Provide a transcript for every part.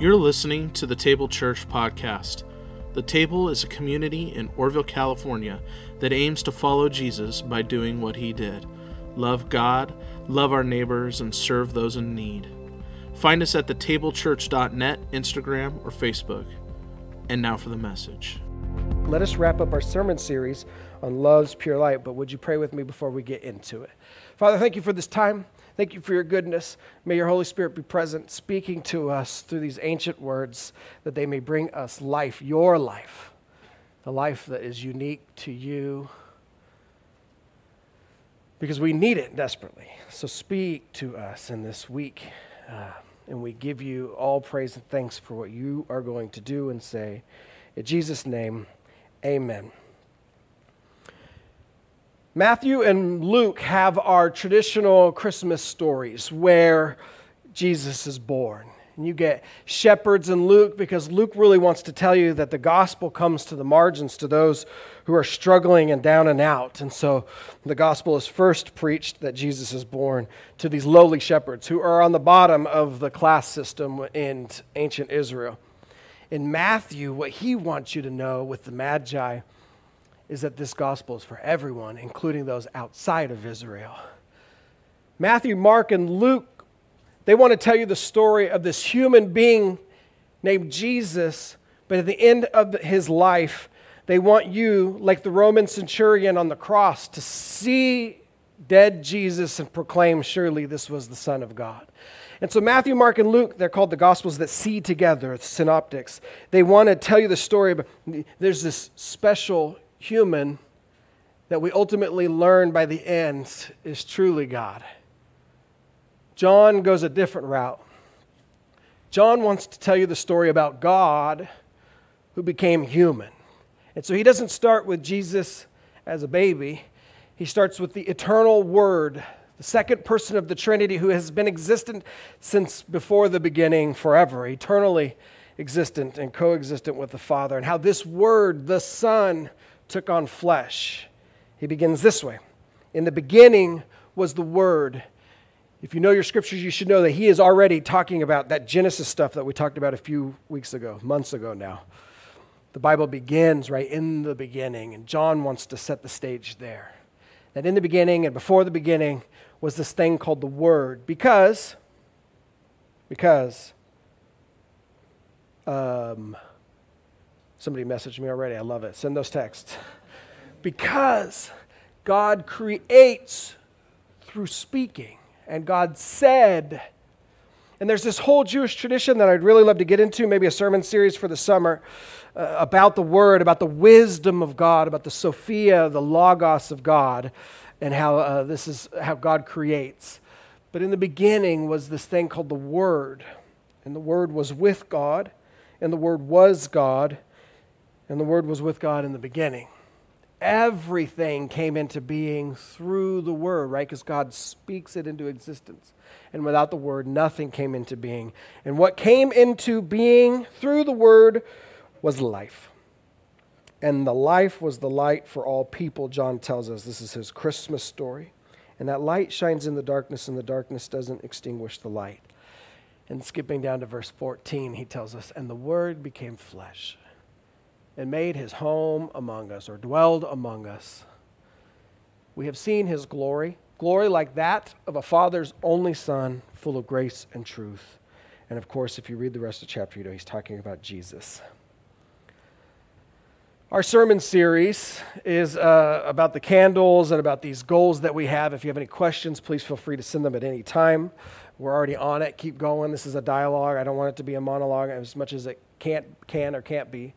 You're listening to the Table Church podcast. The Table is a community in Oroville, California that aims to follow Jesus by doing what he did love God, love our neighbors, and serve those in need. Find us at thetablechurch.net, Instagram, or Facebook. And now for the message. Let us wrap up our sermon series on love's pure light, but would you pray with me before we get into it? Father, thank you for this time. Thank you for your goodness. May your Holy Spirit be present, speaking to us through these ancient words, that they may bring us life, your life, the life that is unique to you, because we need it desperately. So speak to us in this week, uh, and we give you all praise and thanks for what you are going to do and say. In Jesus' name, amen. Matthew and Luke have our traditional Christmas stories where Jesus is born. And you get shepherds in Luke because Luke really wants to tell you that the gospel comes to the margins, to those who are struggling and down and out. And so the gospel is first preached that Jesus is born to these lowly shepherds who are on the bottom of the class system in ancient Israel. In Matthew, what he wants you to know with the Magi is that this gospel is for everyone, including those outside of Israel. Matthew, Mark, and Luke, they want to tell you the story of this human being named Jesus, but at the end of his life, they want you, like the Roman centurion on the cross, to see dead Jesus and proclaim, surely this was the Son of God. And so, Matthew, Mark, and Luke, they're called the Gospels that see together, the synoptics. They want to tell you the story, but there's this special human that we ultimately learn by the end is truly God. John goes a different route. John wants to tell you the story about God who became human. And so he doesn't start with Jesus as a baby, he starts with the eternal Word, the second person of the Trinity who has been existent since before the beginning, forever, eternally existent and coexistent with the Father, and how this Word, the Son, took on flesh. He begins this way In the beginning was the Word. If you know your scriptures, you should know that he is already talking about that Genesis stuff that we talked about a few weeks ago, months ago now. The Bible begins right in the beginning, and John wants to set the stage there. That in the beginning and before the beginning was this thing called the Word, because, because, um, Somebody messaged me already. I love it. Send those texts. Because God creates through speaking, and God said, and there's this whole Jewish tradition that I'd really love to get into, maybe a sermon series for the summer, uh, about the Word, about the wisdom of God, about the Sophia, the Logos of God, and how uh, this is how God creates. But in the beginning was this thing called the Word, and the Word was with God, and the Word was God and the Word was with God in the beginning. Everything came into being through the Word, right? Because God speaks it into existence. And without the Word, nothing came into being. And what came into being through the Word was life. And the life was the light for all people, John tells us. This is his Christmas story. And that light shines in the darkness, and the darkness doesn't extinguish the light. And skipping down to verse 14, he tells us, And the Word became flesh and made his home among us, or dwelled among us. We have seen his glory, glory like that of a father's only son, full of grace and truth. And of course, if you read the rest of the chapter, you know he's talking about Jesus. Our sermon series is uh, about the candles and about these goals that we have. If you have any questions, please feel free to send them at any time. We're already on it. Keep going. This is a dialogue. I don't want it to be a monologue as much as it can't, can or can't be.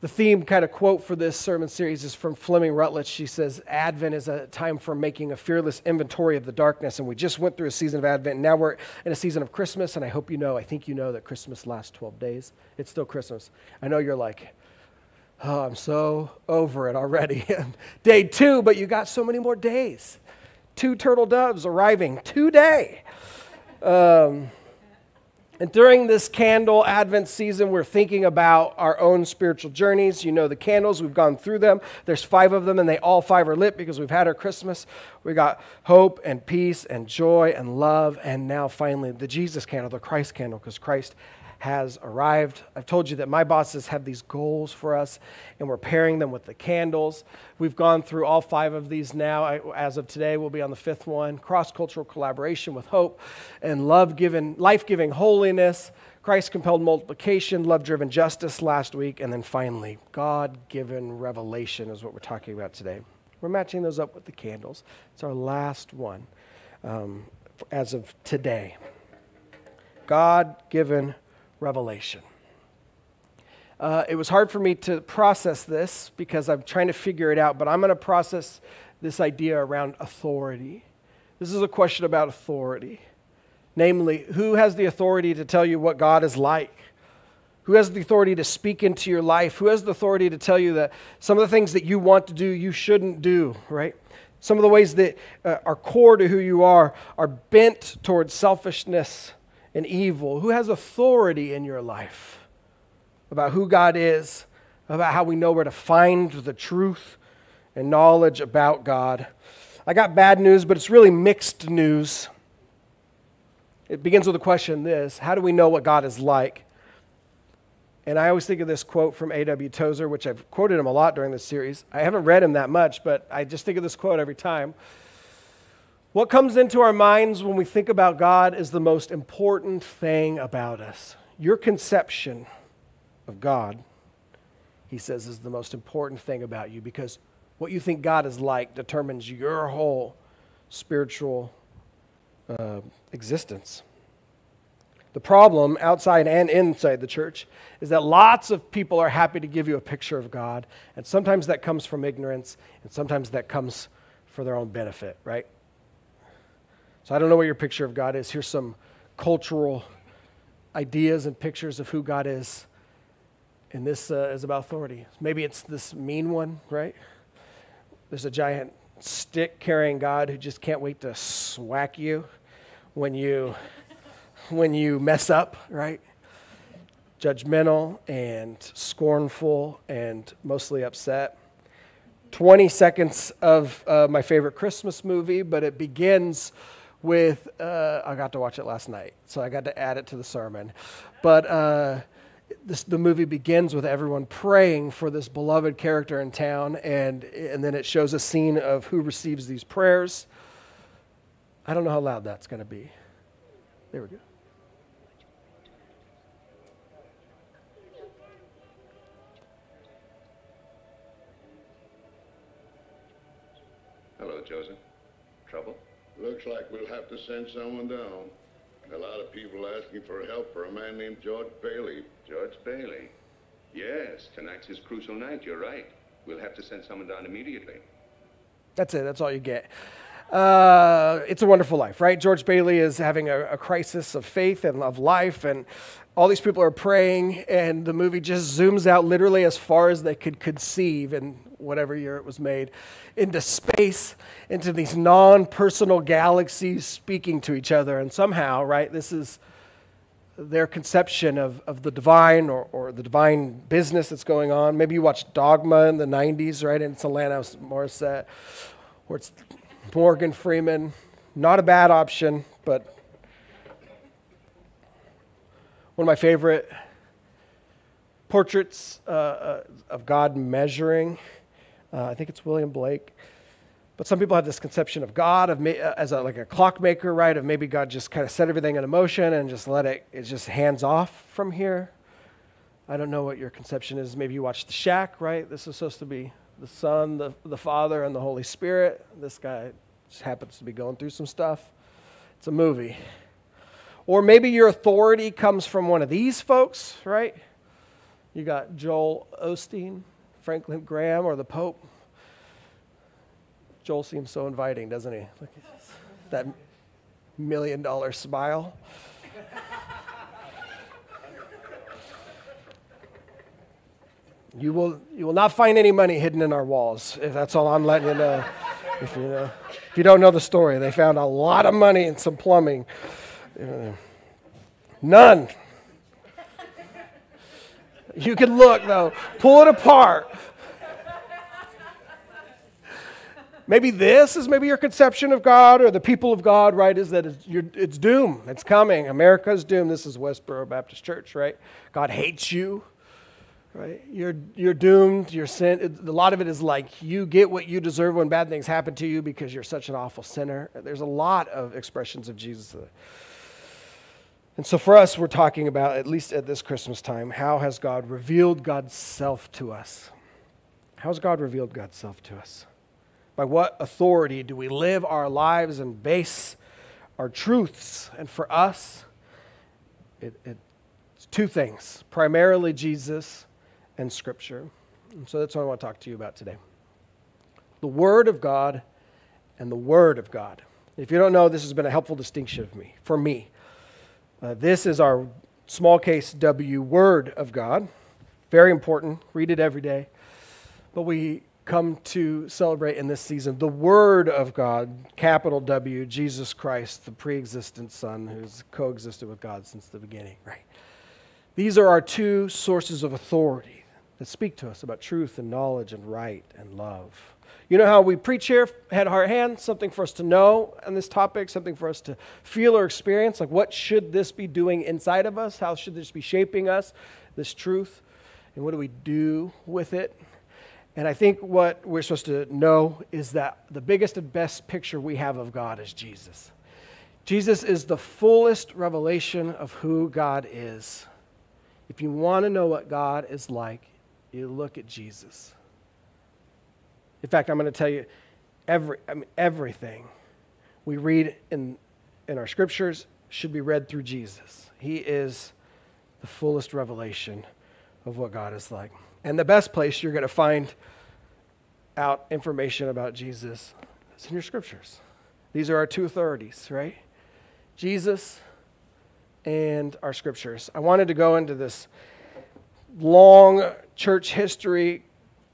The theme kind of quote for this sermon series is from Fleming Rutledge. She says, Advent is a time for making a fearless inventory of the darkness. And we just went through a season of Advent. And now we're in a season of Christmas. And I hope you know, I think you know that Christmas lasts 12 days. It's still Christmas. I know you're like, oh, I'm so over it already. Day two, but you got so many more days. Two turtle doves arriving today. Um, and during this candle Advent season, we're thinking about our own spiritual journeys. You know the candles, we've gone through them. There's five of them, and they all five are lit because we've had our Christmas. We got hope and peace and joy and love, and now finally the Jesus candle, the Christ candle, because Christ has arrived. I've told you that my bosses have these goals for us, and we're pairing them with the candles. We've gone through all five of these now. I, as of today, we'll be on the fifth one cross cultural collaboration with hope and love given, life giving holiness. Christ compelled multiplication, love driven justice last week, and then finally, God given revelation is what we're talking about today. We're matching those up with the candles. It's our last one um, as of today. God given revelation. Uh, it was hard for me to process this because I'm trying to figure it out, but I'm going to process this idea around authority. This is a question about authority. Namely, who has the authority to tell you what God is like? Who has the authority to speak into your life? Who has the authority to tell you that some of the things that you want to do, you shouldn't do, right? Some of the ways that uh, are core to who you are are bent towards selfishness and evil? Who has authority in your life about who God is, about how we know where to find the truth and knowledge about God? I got bad news, but it's really mixed news. It begins with a question this How do we know what God is like? And I always think of this quote from A.W. Tozer, which I've quoted him a lot during this series. I haven't read him that much, but I just think of this quote every time. What comes into our minds when we think about God is the most important thing about us. Your conception of God, he says, is the most important thing about you because what you think God is like determines your whole spiritual uh, existence. The problem outside and inside the church is that lots of people are happy to give you a picture of God, and sometimes that comes from ignorance, and sometimes that comes for their own benefit, right? So I don't know what your picture of God is. Here's some cultural ideas and pictures of who God is. And this uh, is about authority. Maybe it's this mean one, right? There's a giant stick carrying God who just can't wait to swack you when you when you mess up, right? Judgmental and scornful and mostly upset. 20 seconds of uh, my favorite Christmas movie, but it begins with, uh, I got to watch it last night, so I got to add it to the sermon. But uh, this, the movie begins with everyone praying for this beloved character in town, and, and then it shows a scene of who receives these prayers. I don't know how loud that's going to be. There we go. Hello, Joseph. Trouble? Looks like we'll have to send someone down. A lot of people asking for help for a man named George Bailey. George Bailey. Yes, tonight's his crucial night. You're right. We'll have to send someone down immediately. That's it. That's all you get. Uh, it's a Wonderful Life, right? George Bailey is having a, a, crisis of faith and of life, and all these people are praying, and the movie just zooms out literally as far as they could conceive in whatever year it was made into space, into these non personal galaxies speaking to each other. And somehow, right, this is their conception of, of the divine or, or the divine business that's going on. Maybe you watched Dogma in the 90s, right? And it's Alanis Morissette, or it's Morgan Freeman. Not a bad option, but one of my favorite portraits uh, uh, of God measuring. Uh, I think it's William Blake. But some people have this conception of God of uh, as a, like a clockmaker, right? Of maybe God just kind of set everything in motion and just let it, it's just hands off from here. I don't know what your conception is. Maybe you watch The Shack, right? This is supposed to be the Son, the, the Father, and the Holy Spirit. This guy just happens to be going through some stuff. It's a movie. Or maybe your authority comes from one of these folks, right? You got Joel Osteen, Franklin Graham, or the Pope. Joel seems so inviting, doesn't he? Look at that million dollar smile. you will, you will not find any money hidden in our walls, if that's all I'm letting you know. if, you know. if you don't know the story, they found a lot of money in some plumbing. None. You can look, though, pull it apart. maybe this is maybe your conception of God or the people of God, right? Is that it's, it's doom. It's coming. America's doom. This is Westboro Baptist Church, right? God hates you, right? You're, you're doomed. You're sin. A lot of it is like you get what you deserve when bad things happen to you because you're such an awful sinner. There's a lot of expressions of Jesus. And so for us, we're talking about, at least at this Christmas time, how has God revealed God's self to us? How has God revealed God's self to us? By what authority do we live our lives and base our truths? And for us, it, it's two things primarily Jesus and Scripture. And so that's what I want to talk to you about today the Word of God and the Word of God. If you don't know, this has been a helpful distinction of me, for me. Uh, this is our small case W Word of God. Very important. Read it every day. But we come to celebrate in this season the Word of God, capital W, Jesus Christ, the pre existent Son who's coexisted with God since the beginning, right? These are our two sources of authority that speak to us about truth and knowledge and right and love. You know how we preach here, head, heart, hand, something for us to know on this topic, something for us to feel or experience. Like, what should this be doing inside of us? How should this be shaping us, this truth? And what do we do with it? And I think what we're supposed to know is that the biggest and best picture we have of God is Jesus. Jesus is the fullest revelation of who God is. If you want to know what God is like, you look at Jesus. In fact, I'm going to tell you every, I mean, everything we read in, in our scriptures should be read through Jesus. He is the fullest revelation of what God is like. And the best place you're going to find out information about Jesus is in your scriptures. These are our two authorities, right? Jesus and our scriptures. I wanted to go into this long church history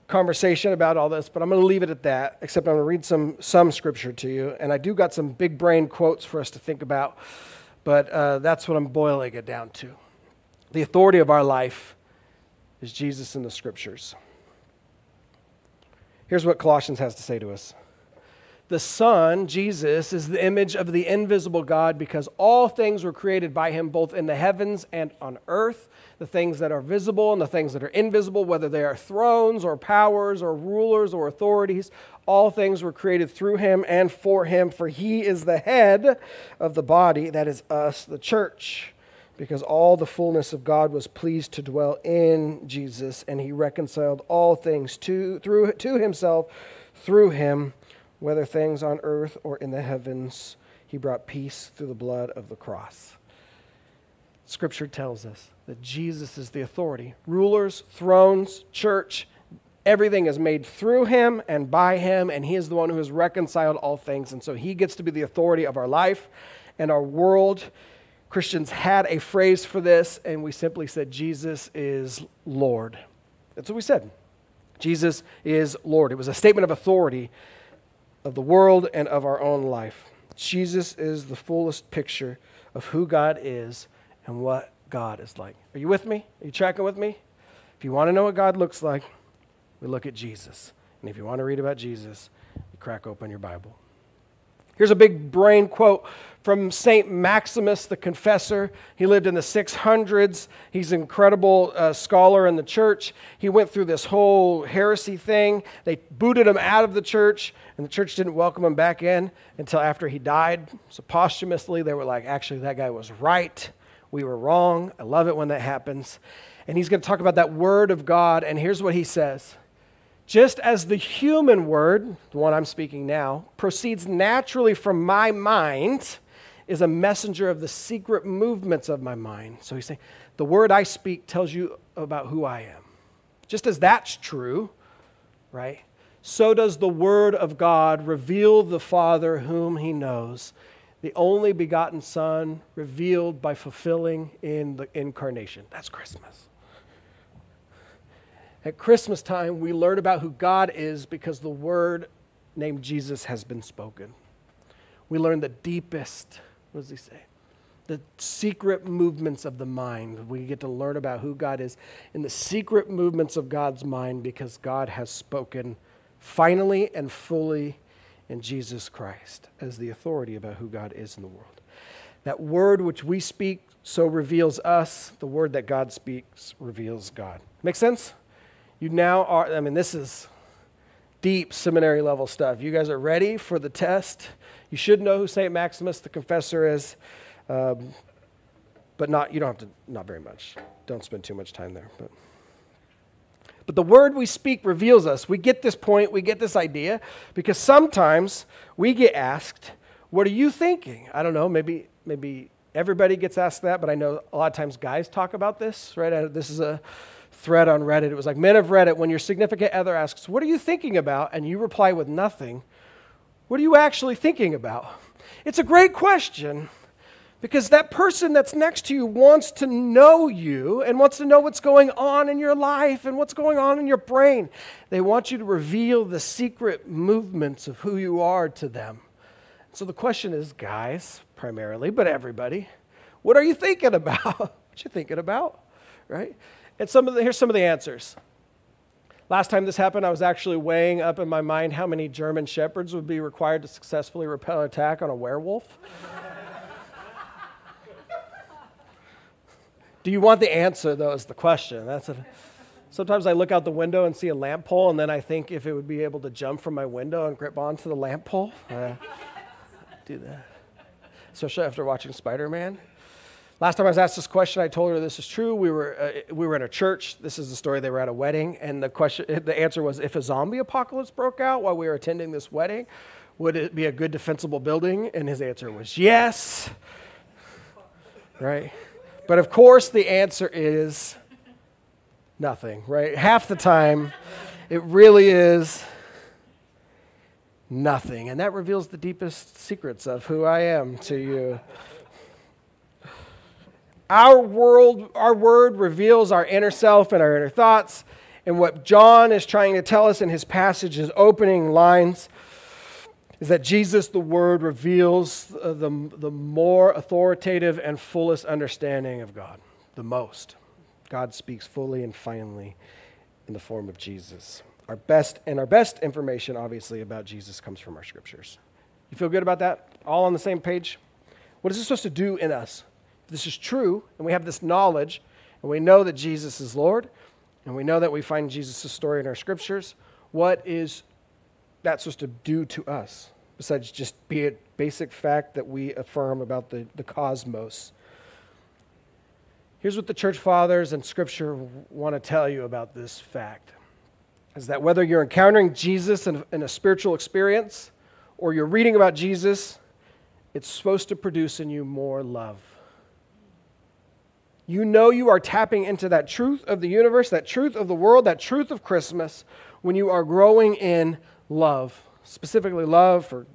conversation about all this, but I'm going to leave it at that, except I'm going to read some, some scripture to you. And I do got some big brain quotes for us to think about, but uh, that's what I'm boiling it down to. The authority of our life is Jesus in the scriptures. Here's what Colossians has to say to us The Son, Jesus, is the image of the invisible God because all things were created by him, both in the heavens and on earth. The things that are visible and the things that are invisible, whether they are thrones or powers or rulers or authorities, all things were created through him and for him, for he is the head of the body, that is us, the church because all the fullness of God was pleased to dwell in Jesus, and he reconciled all things to, through, to himself through him, whether things on earth or in the heavens. He brought peace through the blood of the cross. Scripture tells us that Jesus is the authority. Rulers, thrones, church, everything is made through him and by him, and he is the one who has reconciled all things. And so he gets to be the authority of our life and our world Christians had a phrase for this, and we simply said, Jesus is Lord. That's what we said. Jesus is Lord. It was a statement of authority of the world and of our own life. Jesus is the fullest picture of who God is and what God is like. Are you with me? Are you tracking with me? If you want to know what God looks like, we look at Jesus. And if you want to read about Jesus, you crack open your Bible. Here's a big brain quote from St. Maximus the Confessor. He lived in the 600s. He's an incredible uh, scholar in the church. He went through this whole heresy thing. They booted him out of the church, and the church didn't welcome him back in until after he died. So, posthumously, they were like, actually, that guy was right. We were wrong. I love it when that happens. And he's going to talk about that word of God, and here's what he says. Just as the human word, the one I'm speaking now, proceeds naturally from my mind, is a messenger of the secret movements of my mind. So he's saying, the word I speak tells you about who I am. Just as that's true, right? So does the word of God reveal the Father whom he knows, the only begotten Son revealed by fulfilling in the incarnation. That's Christmas. At Christmas time, we learn about who God is because the word named Jesus has been spoken. We learn the deepest, what does he say? The secret movements of the mind. We get to learn about who God is in the secret movements of God's mind because God has spoken finally and fully in Jesus Christ as the authority about who God is in the world. That word which we speak so reveals us, the word that God speaks reveals God. Make sense? You now are, I mean, this is deep seminary level stuff. You guys are ready for the test. You should know who St. Maximus the Confessor is, um, but not, you don't have to, not very much. Don't spend too much time there. But. But the word we speak reveals us. We get this point, we get this idea, because sometimes we get asked, What are you thinking? I don't know, maybe, maybe everybody gets asked that, but I know a lot of times guys talk about this, right? This is a thread on Reddit. It was like, Men have Reddit, when your significant other asks, What are you thinking about? and you reply with nothing, what are you actually thinking about? It's a great question because that person that's next to you wants to know you and wants to know what's going on in your life and what's going on in your brain. They want you to reveal the secret movements of who you are to them. So the question is, guys, primarily, but everybody, what are you thinking about? what you thinking about? Right? And some of the, here's some of the answers. Last time this happened, I was actually weighing up in my mind how many German shepherds would be required to successfully repel an attack on a werewolf. Do you want the answer, though, is the question. That's a, sometimes I look out the window and see a lamp pole, and then I think if it would be able to jump from my window and grip onto the lamp pole. Uh, do that. Especially after watching Spider Man. Last time I was asked this question, I told her this is true. We were, uh, we were in a church. This is the story. They were at a wedding, and the question, the answer was, if a zombie apocalypse broke out while we were attending this wedding, would it be a good defensible building? And his answer was yes. Right? But of course, the answer is nothing, right? Half the time, it really is nothing. And that reveals the deepest secrets of who I am to you. Our world, our word reveals our inner self and our inner thoughts. And what John is trying to tell us in his passage, his opening lines, is that Jesus, the Word, reveals uh, the, the more authoritative and fullest understanding of God, the most. God speaks fully and finally in the form of Jesus. Our best and our best information, obviously, about Jesus comes from our scriptures. You feel good about that? All on the same page? What is this supposed to do in us? This is true, and we have this knowledge, and we know that Jesus is Lord, and we know that we find Jesus' story in our scriptures, what is that supposed to do to us? besides just be a basic fact that we affirm about the, the cosmos. Here's what the church fathers and scripture want to tell you about this fact is that whether you're encountering Jesus in, in a spiritual experience or you're reading about Jesus, it's supposed to produce in you more love. You know you are tapping into that truth of the universe, that truth of the world, that truth of Christmas when you are growing in love specifically love for,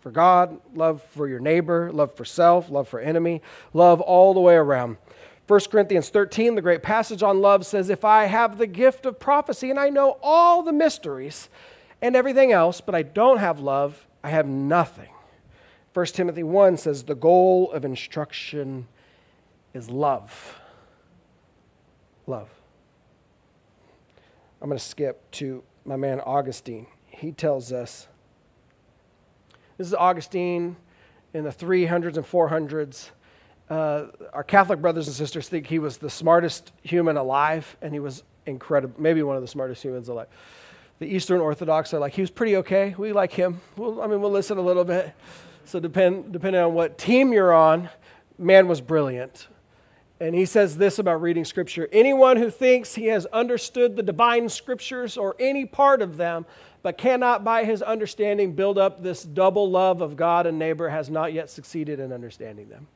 for God, love for your neighbor, love for self, love for enemy, love all the way around. 1 Corinthians 13, the great passage on love, says, If I have the gift of prophecy and I know all the mysteries and everything else, but I don't have love, I have nothing. 1 Timothy 1 says, The goal of instruction is love. Love. I'm going to skip to my man Augustine. He tells us this is Augustine in the 300s and 400s. Uh, our Catholic brothers and sisters think he was the smartest human alive, and he was incredible, maybe one of the smartest humans alive. The Eastern Orthodox are like, he was pretty okay. We like him. We'll, I mean, we'll listen a little bit. So, depend, depending on what team you're on, man was brilliant. And he says this about reading Scripture anyone who thinks he has understood the divine Scriptures or any part of them but cannot by his understanding build up this double love of God and neighbor has not yet succeeded in understanding them.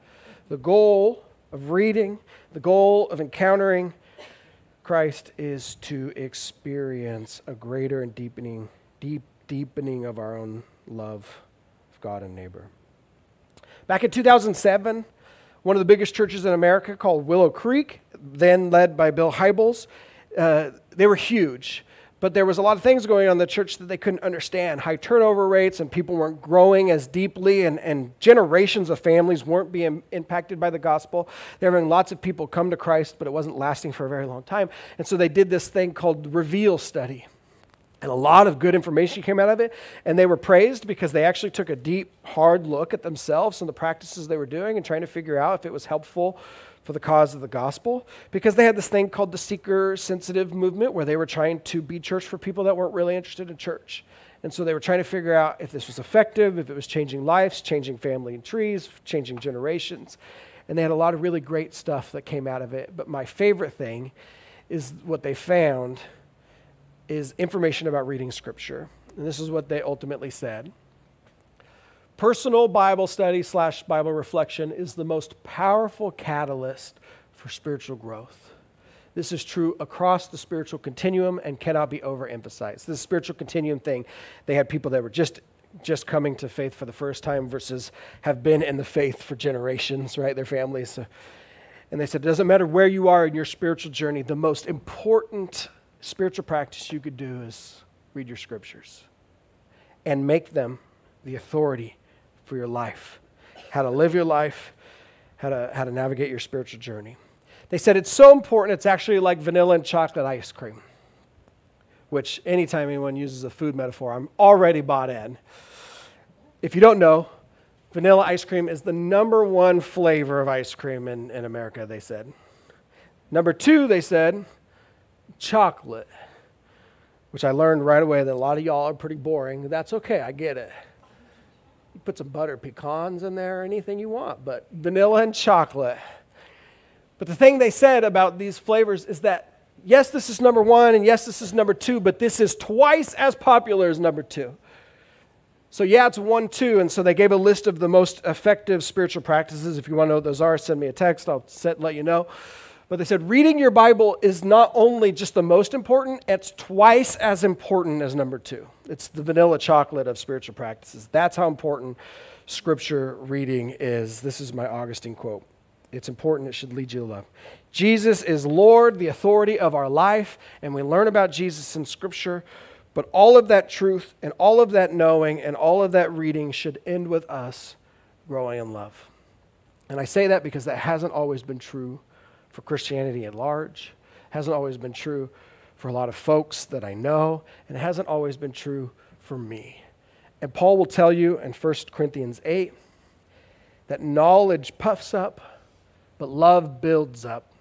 The goal of reading, the goal of encountering Christ is to experience a greater and deepening, deep deepening of our own love of God and neighbor. Back in 2007, one of the biggest churches in America called Willow Creek, then led by Bill Hybels, uh, they were huge but there was a lot of things going on in the church that they couldn't understand. High turnover rates and people weren't growing as deeply and, and generations of families weren't being impacted by the gospel. They were having lots of people come to christ but it wasn't lasting for a very long time. And so they did this thing called reveal study And a lot of good information came out of it. And they were praised because they actually took a deep, hard look at themselves and the practices they were doing and trying to figure out if it was helpful for the cause of the gospel. Because they had this thing called the seeker sensitive movement where they were trying to be church for people that weren't really interested in church. And so they were trying to figure out if this was effective, if it was changing lives, changing family and trees, changing generations. And they had a lot of really great stuff that came out of it. But my favorite thing is what they found is information about reading Scripture. And this is what they ultimately said. Personal Bible study slash Bible reflection is the most powerful catalyst for spiritual growth. This is true across the spiritual continuum and cannot be overemphasized. This spiritual continuum thing, they had people that were just just coming to faith for the first time versus have been in the faith for generations, right? Their families. And they said, it doesn't matter where you are in your spiritual journey, the most important spiritual practice you could do is read your scriptures and make them the authority for your life, how to live your life, how to, how to navigate your spiritual journey. They said it's so important, it's actually like vanilla and chocolate ice cream, which anytime anyone uses a food metaphor, I'm already bought in. If you don't know, vanilla ice cream is the number one flavor of ice cream in, in America, they said. Number two, they said, chocolate, which I learned right away that a lot of y'all are pretty boring. That's okay, I get it. You put some butter pecans in there, anything you want, but vanilla and chocolate. But the thing they said about these flavors is that, yes, this is number one, and yes, this is number two, but this is twice as popular as number two. So, yeah, it's one, two. And so they gave a list of the most effective spiritual practices. If you want to know what those are, send me a text. I'll set, let you know. But they said reading your Bible is not only just the most important, it's twice as important as number two. It's the vanilla chocolate of spiritual practices. That's how important scripture reading is. This is my Augustine quote. It's important, it should lead you to love. Jesus is Lord, the authority of our life, and we learn about Jesus in scripture. But all of that truth and all of that knowing and all of that reading should end with us growing in love. And I say that because that hasn't always been true for Christianity at large, hasn't always been true for a lot of folks that I know, and it hasn't always been true for me. And Paul will tell you in 1 Corinthians 8 that knowledge puffs up, but love builds up.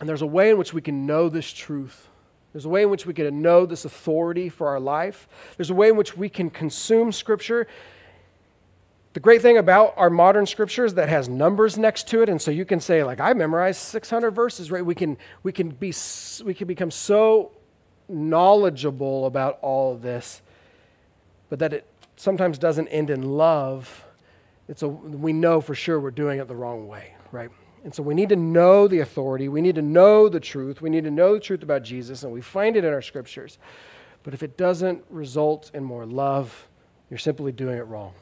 And there's a way in which we can know this truth. There's a way in which we can know this authority for our life. There's a way in which we can consume Scripture the great thing about our modern scriptures that has numbers next to it, and so you can say, like, I memorized 600 verses, right? We can, we can, be, we can become so knowledgeable about all of this, but that it sometimes doesn't end in love. It's a, we know for sure we're doing it the wrong way, right? And so we need to know the authority. We need to know the truth. We need to know the truth about Jesus, and we find it in our scriptures. But if it doesn't result in more love, you're simply doing it wrong.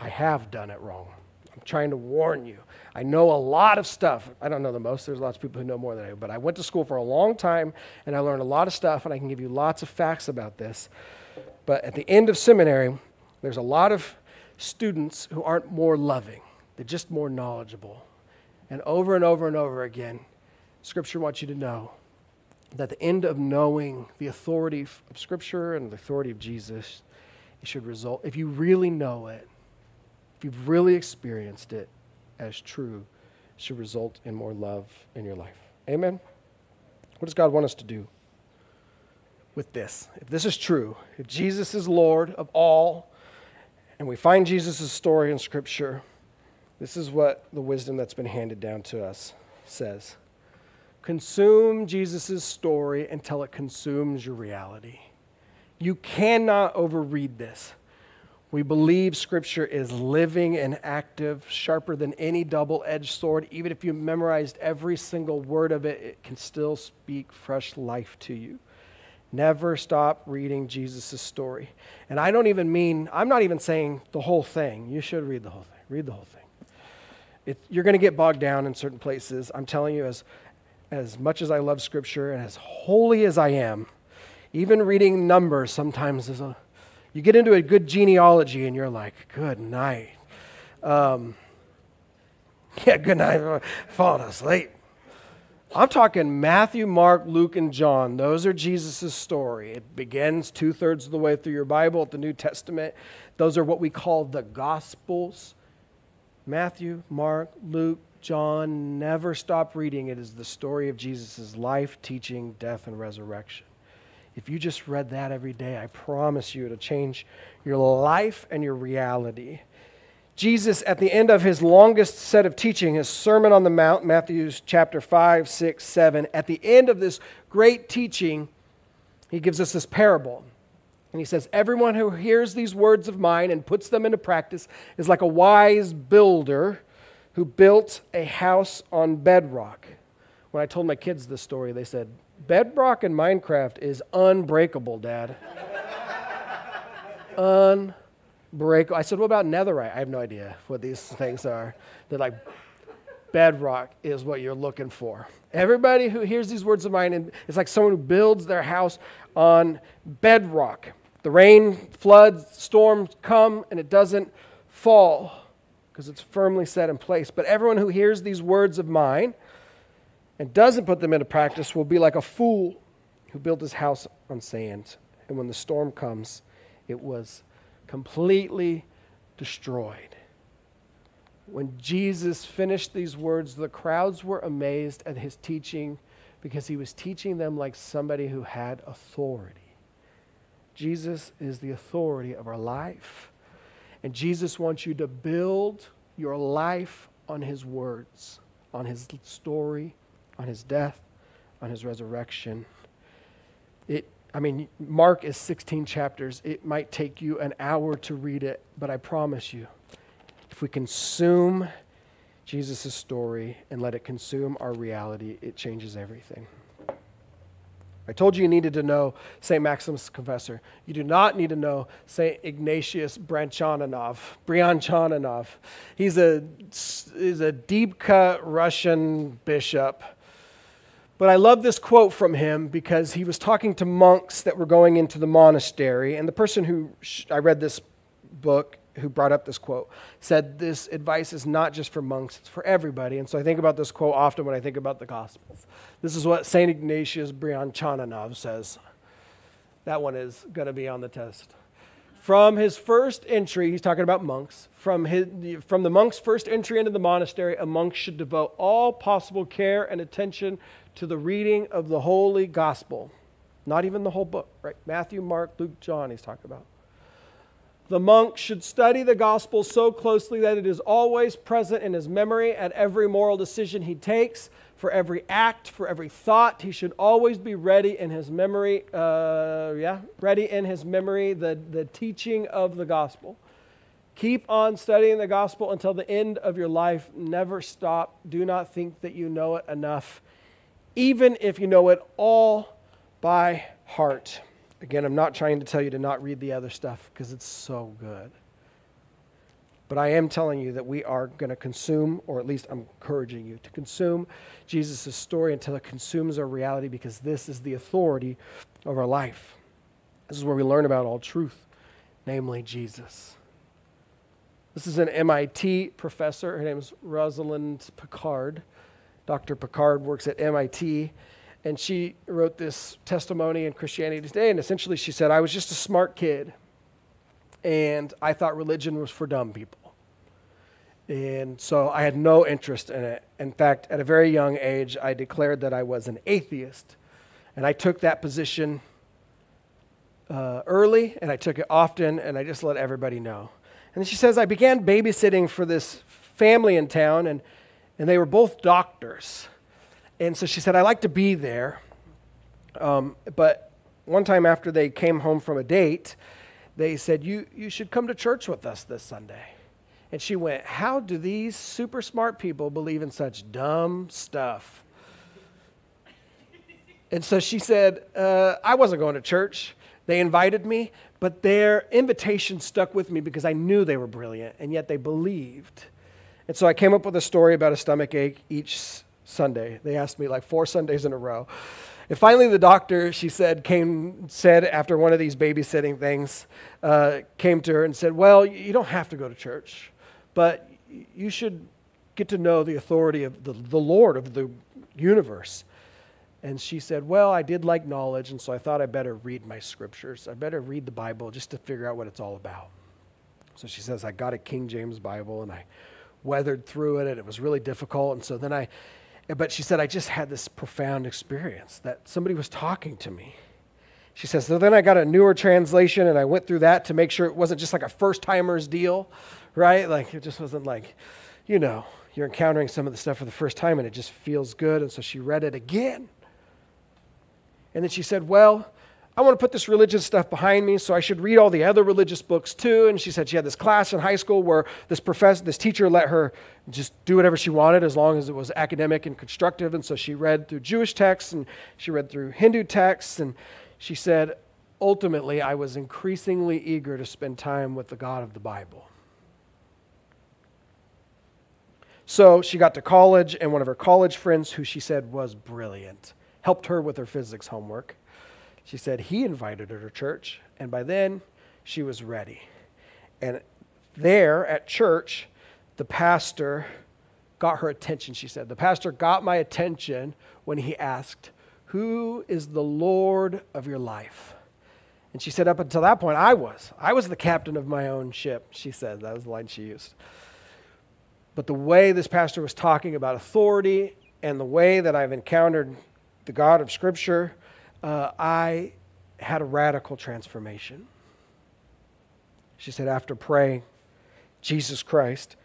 I have done it wrong. I'm trying to warn you. I know a lot of stuff. I don't know the most. There's lots of people who know more than I do. But I went to school for a long time and I learned a lot of stuff, and I can give you lots of facts about this. But at the end of seminary, there's a lot of students who aren't more loving, they're just more knowledgeable. And over and over and over again, Scripture wants you to know that the end of knowing the authority of Scripture and the authority of Jesus, it should result, if you really know it, if you've really experienced it as true, should result in more love in your life. Amen? What does God want us to do with this? If this is true, if Jesus is Lord of all, and we find Jesus' story in Scripture, this is what the wisdom that's been handed down to us says. Consume Jesus' story until it consumes your reality. You cannot overread this. We believe Scripture is living and active, sharper than any double edged sword. Even if you memorized every single word of it, it can still speak fresh life to you. Never stop reading Jesus' story. And I don't even mean, I'm not even saying the whole thing. You should read the whole thing. Read the whole thing. It, you're going to get bogged down in certain places. I'm telling you, as, as much as I love Scripture and as holy as I am, even reading numbers sometimes is a you get into a good genealogy and you're like, good night. Um, yeah, good night. Falling asleep. I'm talking Matthew, Mark, Luke, and John. Those are Jesus' story. It begins two thirds of the way through your Bible at the New Testament. Those are what we call the Gospels. Matthew, Mark, Luke, John, never stop reading. It is the story of Jesus' life, teaching, death, and resurrection. If you just read that every day, I promise you it'll change your life and your reality. Jesus, at the end of his longest set of teaching, his Sermon on the Mount, Matthew chapter 5, 6, 7, at the end of this great teaching, he gives us this parable. And he says, Everyone who hears these words of mine and puts them into practice is like a wise builder who built a house on bedrock. When I told my kids this story, they said, Bedrock in Minecraft is unbreakable, Dad. unbreakable. I said, What about netherite? I have no idea what these things are. They're like, bedrock is what you're looking for. Everybody who hears these words of mine, and it's like someone who builds their house on bedrock. The rain, floods, storms come, and it doesn't fall because it's firmly set in place. But everyone who hears these words of mine and doesn't put them into practice will be like a fool who built his house on sand. And when the storm comes, it was completely destroyed. When Jesus finished these words, the crowds were amazed at his teaching because he was teaching them like somebody who had authority. Jesus is the authority of our life. And Jesus wants you to build your life on his words, on his story, on his death, on his resurrection. It, I mean, Mark is 16 chapters. It might take you an hour to read it, but I promise you, if we consume Jesus' story and let it consume our reality, it changes everything. I told you you needed to know St. Maximus Confessor. You do not need to know St. Ignatius Branchaninov. Brianchananov. He's a, he's a deep cut Russian bishop but I love this quote from him because he was talking to monks that were going into the monastery. And the person who I read this book, who brought up this quote, said this advice is not just for monks, it's for everybody. And so I think about this quote often when I think about the Gospels. This is what St. Ignatius Brianchananov says. That one is going to be on the test. From his first entry, he's talking about monks. From, his, from the monk's first entry into the monastery, a monk should devote all possible care and attention to the reading of the Holy Gospel. Not even the whole book, right? Matthew, Mark, Luke, John, he's talking about. The monk should study the gospel so closely that it is always present in his memory at every moral decision he takes, for every act, for every thought. He should always be ready in his memory, uh, yeah, ready in his memory, the, the teaching of the gospel. Keep on studying the gospel until the end of your life. Never stop. Do not think that you know it enough even if you know it all by heart. Again, I'm not trying to tell you to not read the other stuff because it's so good. But I am telling you that we are going to consume, or at least I'm encouraging you to consume Jesus' story until it consumes our reality because this is the authority of our life. This is where we learn about all truth, namely Jesus. This is an MIT professor. Her name is Rosalind Picard. Dr. Picard works at MIT, and she wrote this testimony in Christianity Today. And essentially, she said, I was just a smart kid, and I thought religion was for dumb people. And so I had no interest in it. In fact, at a very young age, I declared that I was an atheist. And I took that position uh, early, and I took it often, and I just let everybody know. And she says, I began babysitting for this family in town, and and they were both doctors. And so she said, I like to be there. Um, but one time after they came home from a date, they said, you, you should come to church with us this Sunday. And she went, How do these super smart people believe in such dumb stuff? And so she said, uh, I wasn't going to church. They invited me, but their invitation stuck with me because I knew they were brilliant, and yet they believed. And so I came up with a story about a stomach ache each Sunday. They asked me like four Sundays in a row. And finally, the doctor, she said, came, said after one of these babysitting things, uh, came to her and said, Well, you don't have to go to church, but you should get to know the authority of the, the Lord, of the universe. And she said, Well, I did like knowledge, and so I thought I better read my scriptures. I better read the Bible just to figure out what it's all about. So she says, I got a King James Bible and I weathered through it, and it was really difficult. And so then I, but she said, I just had this profound experience that somebody was talking to me. She says, so then I got a newer translation and I went through that to make sure it wasn't just like a first timer's deal, right? Like it just wasn't like, you know, you're encountering some of the stuff for the first time and it just feels good. And so she read it again. And then she said, Well, I want to put this religious stuff behind me, so I should read all the other religious books too. And she said she had this class in high school where this professor, this teacher let her just do whatever she wanted as long as it was academic and constructive. And so she read through Jewish texts and she read through Hindu texts. And she said, ultimately, I was increasingly eager to spend time with the God of the Bible. So she got to college, and one of her college friends, who she said was brilliant, helped her with her physics homework. She said he invited her to church, and by then she was ready. And there at church, the pastor got her attention, she said. The pastor got my attention when he asked, Who is the Lord of your life? And she said, Up until that point, I was. I was the captain of my own ship, she said. That was the line she used. But the way this pastor was talking about authority and the way that I've encountered the God of Scripture, uh, I had a radical transformation. She said, after praying, Jesus Christ,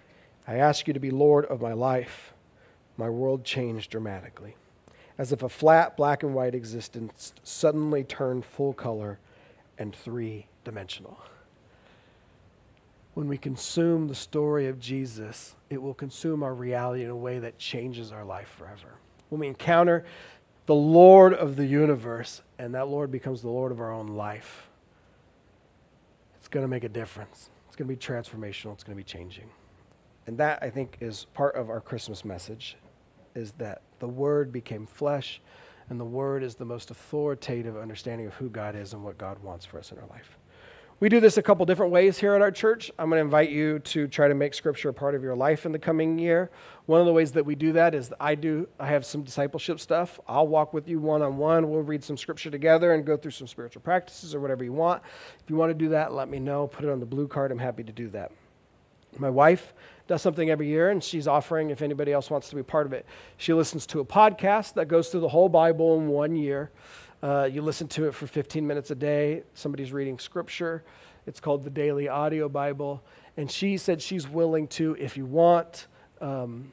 I ask you to be Lord of my life. My world changed dramatically, as if a flat black and white existence suddenly turned full color and three dimensional. When we consume the story of Jesus, it will consume our reality in a way that changes our life forever. When we encounter the Lord of the universe, and that Lord becomes the Lord of our own life, it's going to make a difference. It's going to be transformational. It's going to be changing. And that, I think, is part of our Christmas message, is that the Word became flesh, and the Word is the most authoritative understanding of who God is and what God wants for us in our life. We do this a couple different ways here at our church. I'm going to invite you to try to make scripture a part of your life in the coming year. One of the ways that we do that is I do I have some discipleship stuff. I'll walk with you one on one. We'll read some scripture together and go through some spiritual practices or whatever you want. If you want to do that, let me know. Put it on the blue card. I'm happy to do that. My wife does something every year, and she's offering if anybody else wants to be part of it. She listens to a podcast that goes through the whole Bible in one year. Uh, you listen to it for 15 minutes a day. Somebody's reading scripture. It's called the Daily Audio Bible. And she said she's willing to, if you want, um,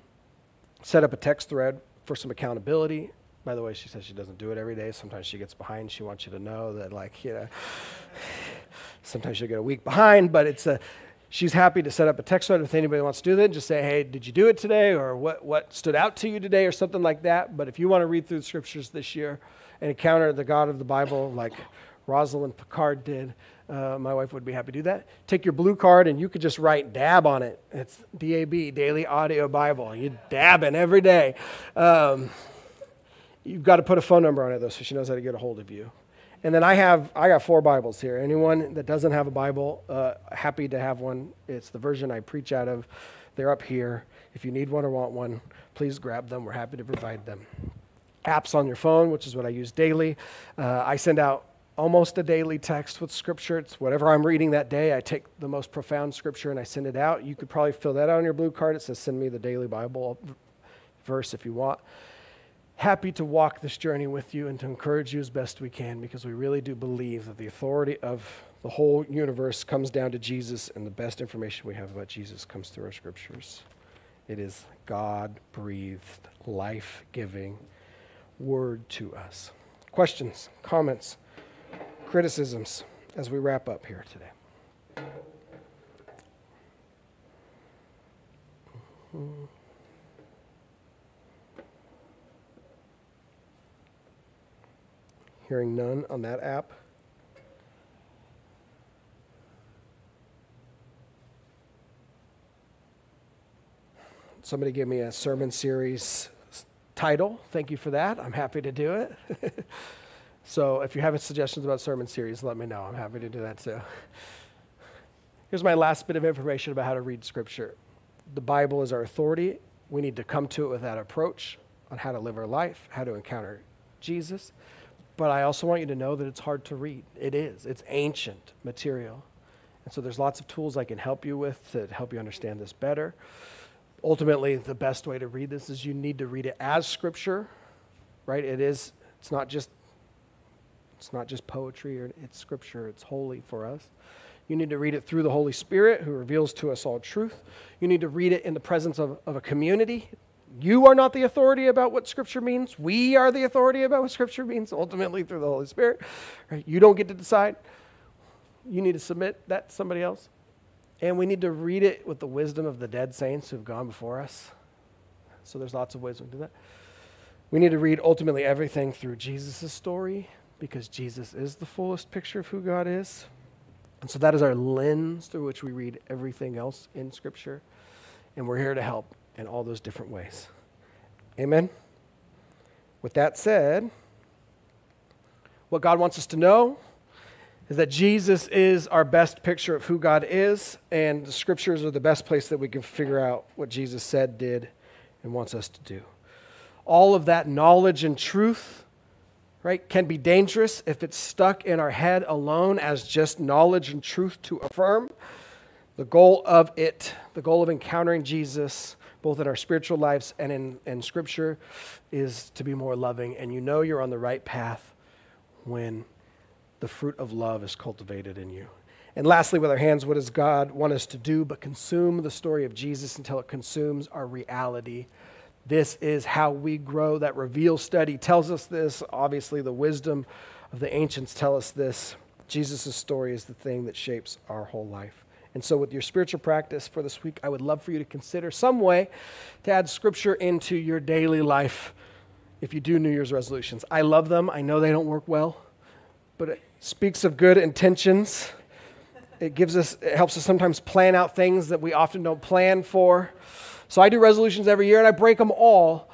set up a text thread for some accountability. By the way, she says she doesn't do it every day. Sometimes she gets behind. She wants you to know that, like, you know, sometimes she'll get a week behind, but it's a, she's happy to set up a text thread if anybody wants to do that. Just say, hey, did you do it today? Or what, what stood out to you today? Or something like that. But if you want to read through the scriptures this year, and encounter the God of the Bible like Rosalind Picard did. Uh, my wife would be happy to do that. Take your blue card and you could just write DAB on it. It's DAB, Daily Audio Bible. You dab in every day. Um, you've got to put a phone number on it though, so she knows how to get a hold of you. And then I have I got four Bibles here. Anyone that doesn't have a Bible, uh, happy to have one. It's the version I preach out of. They're up here. If you need one or want one, please grab them. We're happy to provide them apps on your phone, which is what I use daily. Uh, I send out almost a daily text with scripture. It's whatever I'm reading that day. I take the most profound scripture and I send it out. You could probably fill that out on your blue card. It says, Send me the daily Bible verse if you want. Happy to walk this journey with you and to encourage you as best we can because we really do believe that the authority of the whole universe comes down to Jesus, and the best information we have about Jesus comes through our scriptures. It is God breathed, life giving word to us. Questions, comments, criticisms as we wrap up here today. Mm-hmm. Hearing none on that app. Somebody gave me a sermon series title. Thank you for that. I'm happy to do it. so if you have suggestions about sermon series, let me know. I'm happy to do that too. Here's my last bit of information about how to read Scripture. The Bible is our authority. We need to come to it with that approach. on how to live our life, how to encounter Jesus. But I also want you to know that it's hard to read. It is, it's ancient material. And so there's lots of tools I can help you with to help you understand this better. Ultimately, the best way to read this is you need to read it as scripture, right? It is, it's not just it's not just poetry or it's scripture, it's holy for us. You need to read it through the Holy Spirit who reveals to us all truth. You need to read it in the presence of, of a community. You are not the authority about what Scripture means. We are the authority about what Scripture means, ultimately through the Holy Spirit. Right? You don't get to decide. You need to submit that to somebody else. And we need to read it with the wisdom of the dead saints who've gone before us. So there's lots of ways we can do that. We need to read ultimately everything through Jesus' story because Jesus is the fullest picture of who God is. And so that is our lens through which we read everything else in Scripture. And we're here to help in all those different ways. Amen? With that said, what God wants us to know is that Jesus is our best picture of who God is, and the Scriptures are the best place that we can figure out what Jesus said, did, and wants us to do. All of that knowledge and truth right, can be dangerous if it's stuck in our head alone as just knowledge and truth to affirm. The goal of it, the goal of encountering Jesus, both in our spiritual lives and in, in Scripture, is to be more loving. And you know you're on the right path when the fruit of love is cultivated in you. And lastly, with our hands, what does God want us to do but consume the story of Jesus until it consumes our reality this is how we grow. That reveal study tells us this. Obviously, the wisdom of the ancients tell us this. Jesus' story is the thing that shapes our whole life. And so, with your spiritual practice for this week, I would love for you to consider some way to add scripture into your daily life if you do New Year's resolutions. I love them. I know they don't work well, but speaks of good intentions. It gives us, it helps us sometimes plan out things that we often don't plan for. So I do resolutions every year and I break them all.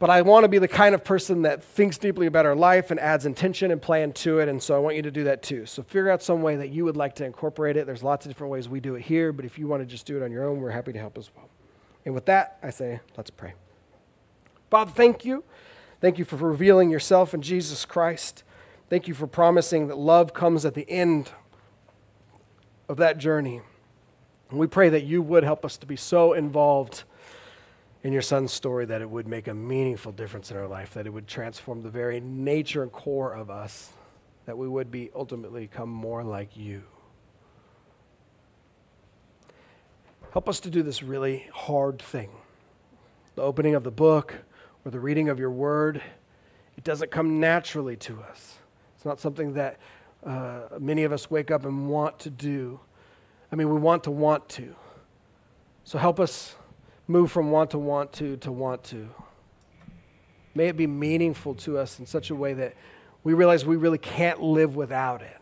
But I want to be the kind of person that thinks deeply about our life and adds intention and plan to it. And so I want you to do that too. So figure out some way that you would like to incorporate it. There's lots of different ways we do it here, but if you want to just do it on your own, we're happy to help as well. And with that, I say, let's pray. Father, thank you. Thank you for revealing yourself in Jesus Christ. Thank you for promising that love comes at the end of that journey. And we pray that you would help us to be so involved in your son's story that it would make a meaningful difference in our life, that it would transform the very nature and core of us, that we would be ultimately become more like you. Help us to do this really hard thing. The opening of the book or the reading of your word, it doesn't come naturally to us. It's not something that uh, many of us wake up and want to do. I mean, we want to want to. So help us move from want to want to to want to. May it be meaningful to us in such a way that we realize we really can't live without it.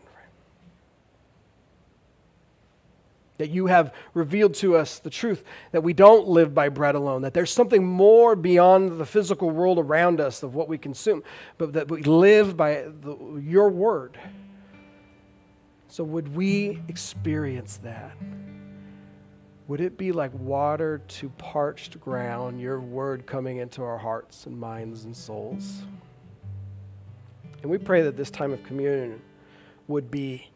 That you have revealed to us the truth that we don't live by bread alone, that there's something more beyond the physical world around us of what we consume, but that we live by the, your word. So, would we experience that? Would it be like water to parched ground, your word coming into our hearts and minds and souls? And we pray that this time of communion would be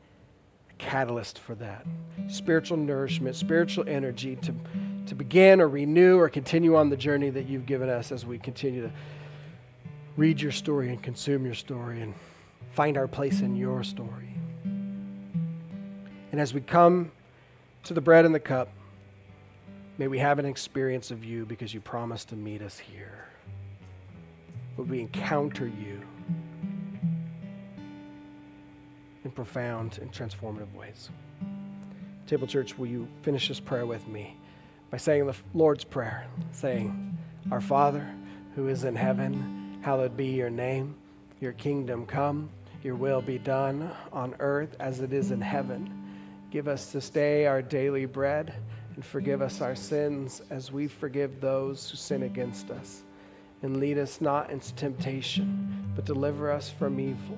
catalyst for that spiritual nourishment, spiritual energy to, to begin or renew or continue on the journey that you've given us as we continue to read your story and consume your story and find our place in your story. And as we come to the bread and the cup, may we have an experience of you because you promised to meet us here. Would we encounter you profound and transformative ways? Table Church, will you finish this prayer with me by saying the Lord's Prayer, saying, Our Father, who is in heaven, hallowed be your name. Your kingdom come, your will be done on earth as it is in heaven. Give us this day our daily bread, and forgive us our sins as we forgive those who sin against us. And lead us not into temptation, but deliver us from evil.